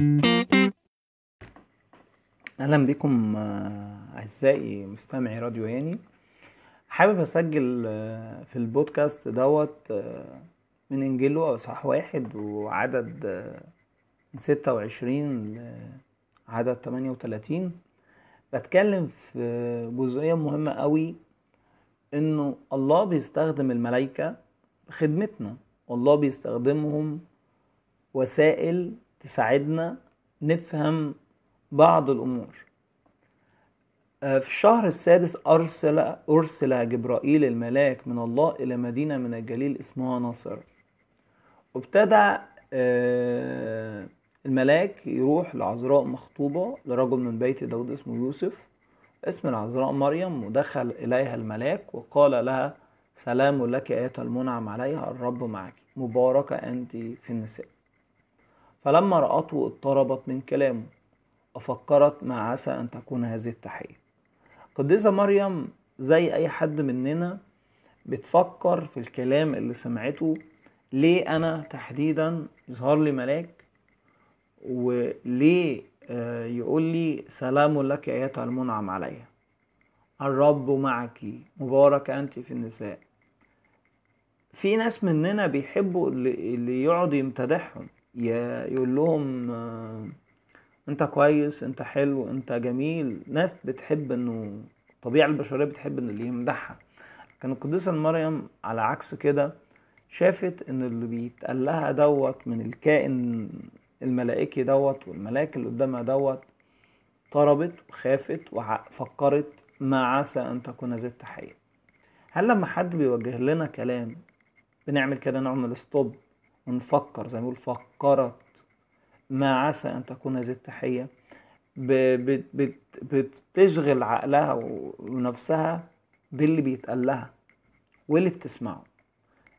أهلا بكم آه، أعزائي مستمعي راديو هاني. حابب أسجل آه، في البودكاست دوت آه، من إنجيل لوقا اصحاح واحد وعدد ستة وعشرين لعدد تمانية وتلاتين. بتكلم في جزئية مهمة قوي إنه الله بيستخدم الملائكة بخدمتنا والله بيستخدمهم وسائل تساعدنا نفهم بعض الأمور. آه، في الشهر السادس أرسل أرسل جبرائيل الملاك من الله إلى مدينة من الجليل اسمها ناصر وابتدى آه، الملاك يروح لعذراء مخطوبة لرجل من بيت داود اسمه يوسف. اسم العذراء مريم ودخل إليها الملاك وقال لها سلام لك أيتها المنعم عليها الرب معك. مباركة أنت في النساء. فلما رأته اضطربت من كلامه وفكرت ما عسى أن تكون هذه التحية. قديسة مريم زي أي حد مننا بتفكر في الكلام اللي سمعته ليه أنا تحديدا يظهر لي ملاك؟ وليه آه، يقول لي سلام لك أيتها المنعم عليها الرب معك مبارك أنت في النساء. في ناس مننا بيحبوا اللي يقعد يمتدحهم. يقول لهم آه، أنت كويس أنت حلو أنت جميل. ناس بتحب إنه الطبيعة البشرية بتحب إن اللي يمدحها. كان القديسة مريم على عكس كده شافت إن اللي بيتقال لها دوت من الكائن الملائكي دوت والملاك اللي قدامها دوت اضطربت وخافت وفكرت ما عسى أن تكون ذات تحية هل لما حد بيوجه لنا كلام بنعمل كده نعمل ستوب ونفكر زي ما بيقول فكرت ما عسى أن تكون هذه التحية. بتشغل عقلها ونفسها باللي بيتقال لها واللي بتسمعه.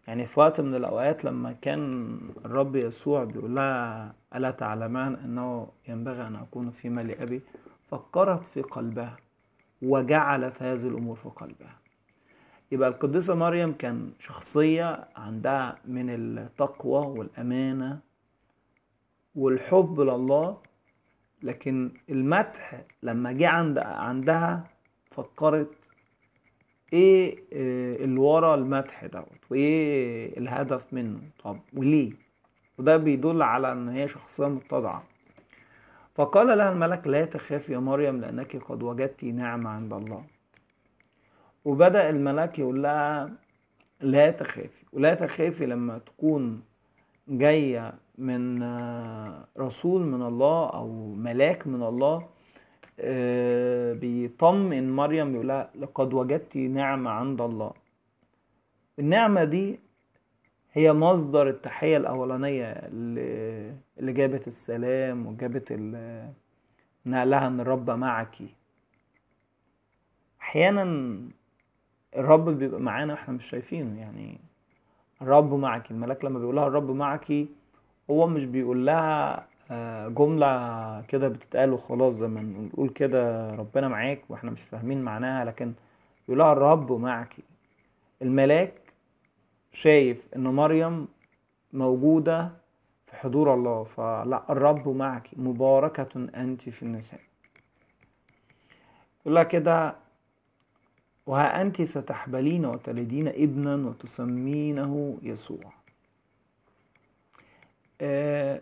يعني في وقت من الأوقات لما كان الرب يسوع بيقول لها ألا تعلمان أنه ينبغي أن أكون في مال أبي؟ فكرت في قلبها وجعلت هذه الأمور في قلبها. يبقى القديسة مريم كان شخصية عندها من التقوى والأمانة والحب لله لكن المدح لما جه عند عندها فكرت إيه آه، اللي ورا المدح دوت وإيه الهدف منه. طب وليه؟ وده بيدل على إن هي شخصية متضعه فقال لها الملك لا تخافي يا مريم لأنك قد وجدت نعمة عند الله. وبدأ الملك يقول لها لا تخافي. ولا تخافي لما تكون جاية من آه، رسول من الله أو ملاك من الله آه، بيطمئن مريم يقول لها لقد وجدت نعمة عند الله. النعمة دي هي مصدر التحية الأولانية اللي جابت السلام وجابت نقلها إن الرب معك. أحيانا الرب بيبقى معانا وإحنا مش شايفينه يعني الرب معك الملاك لما بيقولها الرب معك هو مش بيقول لها آه، جملة كده بتتقال وخلاص زي ما نقول كده ربنا معاك وإحنا مش فاهمين معناها لكن يقول لها الرب معك. الملاك شايف إن مريم موجودة في حضور الله فلا الرب معك مباركة أنت في النساء. يقول لها كده وها أنت ستحبلين وتلدين ابنا وتسمينه يسوع. آه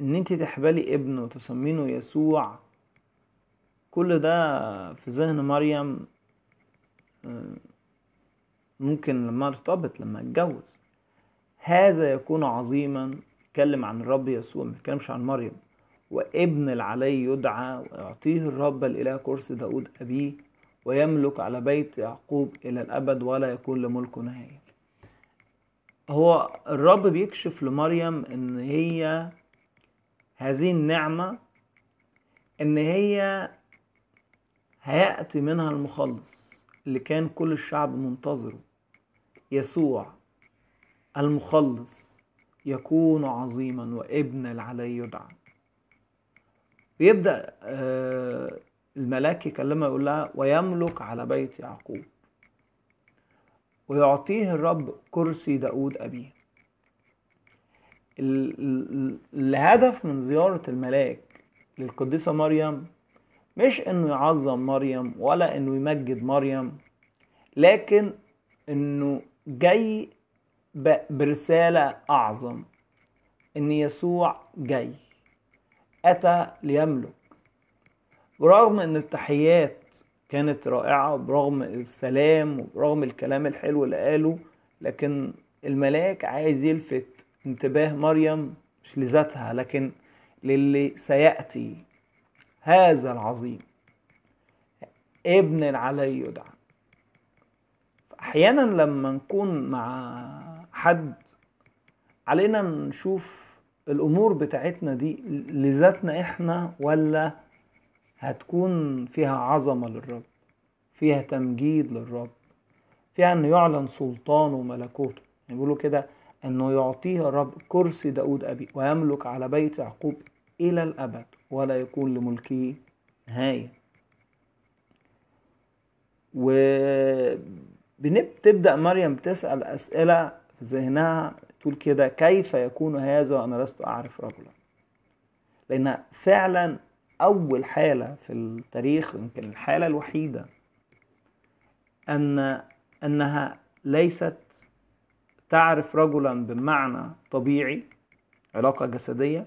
إن انت تحبلي ابن وتسمينه يسوع كل ده في ذهن مريم آه ممكن لما ارتبط لما اتجوز. هذا يكون عظيما اتكلم عن الرب يسوع ما اتكلمش عن مريم. وابن العلي يدعى ويعطيه الرب الإله كرسي داود أبيه. ويملك على بيت يعقوب إلى الأبد ولا يكون لملكه نهايه هو الرب بيكشف لمريم إن هي هذه النعمة إن هي هيأتي منها المخلص اللي كان كل الشعب منتظره يسوع المخلص يكون عظيما وابن العلي يدعى. ويبدأ آه، الملاك يكلمها يقول لها ويملك على بيت يعقوب. ويعطيه الرب كرسي داود أبيه. الهدف من زيارة الملاك للقديسة مريم مش إنه يعظم مريم ولا إنه يمجد مريم لكن إنه جاي برسالة أعظم إن يسوع جاي. أتى ليملك. برغم إن التحيات كانت رائعة برغم السلام وبرغم الكلام الحلو اللي قاله لكن الملاك عايز يلفت انتباه مريم مش لذاتها لكن للي سيأتي. هذا العظيم. ابن العلي يدعى. أحيانا لما نكون مع حد علينا نشوف الأمور بتاعتنا دي لذاتنا إحنا ولا هتكون فيها عظمة للرب فيها تمجيد للرب فيها أنه يعلن سلطانه وملكوته. يعني بيقولوا كده أنه يعطيه الرب كرسي داود أبي ويملك على بيت يعقوب إلى الأبد ولا يكون لملكه نهاية. وبتبدا مريم تسال أسئلة في ذهنها تقول كده كيف يكون هذا وأنا لست أعرف رجلا؟ لأن فعلا أول حالة في التاريخ يمكن الحالة الوحيدة أن أنها ليست تعرف رجلا بمعنى طبيعي علاقة جسدية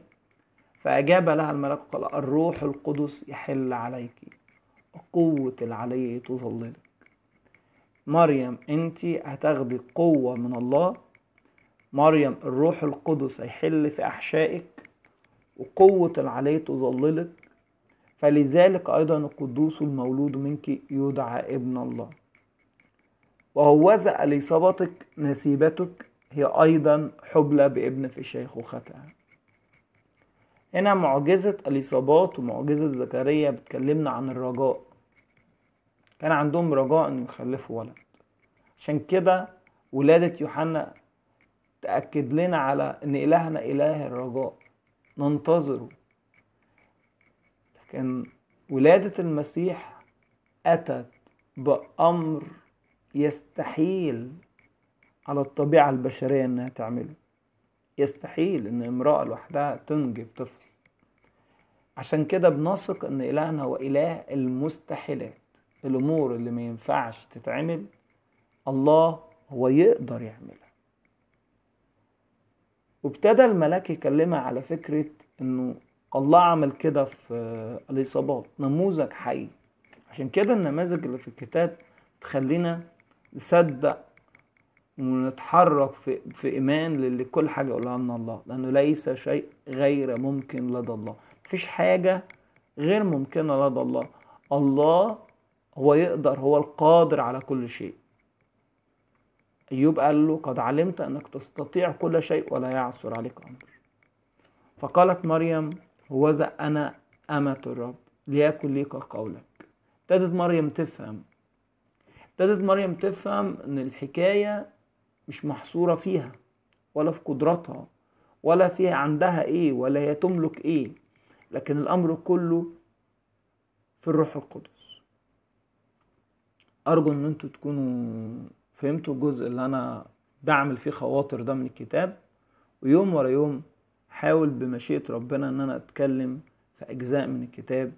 فأجاب لها الملك قال الروح القدس يحل عليك وقوة العلي تظللك. مريم أنت هتاخدي قوة من الله. مريم الروح القدس هيحل في أحشائك وقوة العلي تظللك. فلذلك أيضا القدوس المولود منك يدعى ابن الله. وهوذا اليصابتك نسيبتك هي أيضا حبلى بابن في شيخوختها هنا معجزة اليصابات ومعجزة زكريا بتكلمنا عن الرجاء. كان عندهم رجاء أن يخلفوا ولد. عشان كده ولادة يوحنا تأكد لنا على أن إلهنا إله الرجاء. ننتظره. لكن ولادة المسيح أتت بأمر يستحيل على الطبيعة البشرية إنها تعمله. يستحيل إن امرأة لوحدها تنجب طفل. عشان كده بنثق إن إلهنا هو إله المستحيلات الأمور اللي ما ينفعش تتعمل الله هو يقدر يعملها. وابتدى الملاك يكلمها على فكرة إنه الله عمل كده في الإصابات نموذج حي عشان كده النماذج اللي في الكتاب تخلينا نصدق ونتحرك في, في إيمان للي كل حاجة يقولها لنا الله. لأنه ليس شيء غير ممكن لدى الله. مفيش حاجة غير ممكنة لدى الله. الله هو يقدر هو القادر على كل شيء. أيوب قال له قد علمت أنك تستطيع كل شيء ولا يعثر عليك أمر. فقالت مريم هوذا أنا أمة الرب ليكن ليك قولك. ابتدت مريم تفهم. ابتدت مريم تفهم إن الحكاية مش محصورة فيها ولا في قدراتها ولا فيها عندها إيه ولا هي تملك إيه. لكن الأمر كله في الروح القدس. أرجو إن أنتوا تكونوا فهمتوا الجزء اللي أنا بعمل فيه خواطر ده من الكتاب. ويوم ورا يوم حاول بمشيئة ربنا إن أنا أتكلم في أجزاء من الكتاب.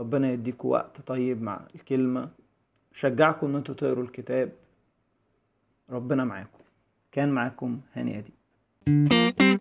ربنا يديكوا وقت طيب مع الكلمة. شجعكم إن أنتوا تقروا الكتاب. ربنا معاكم. كان معاكم هاني أديب.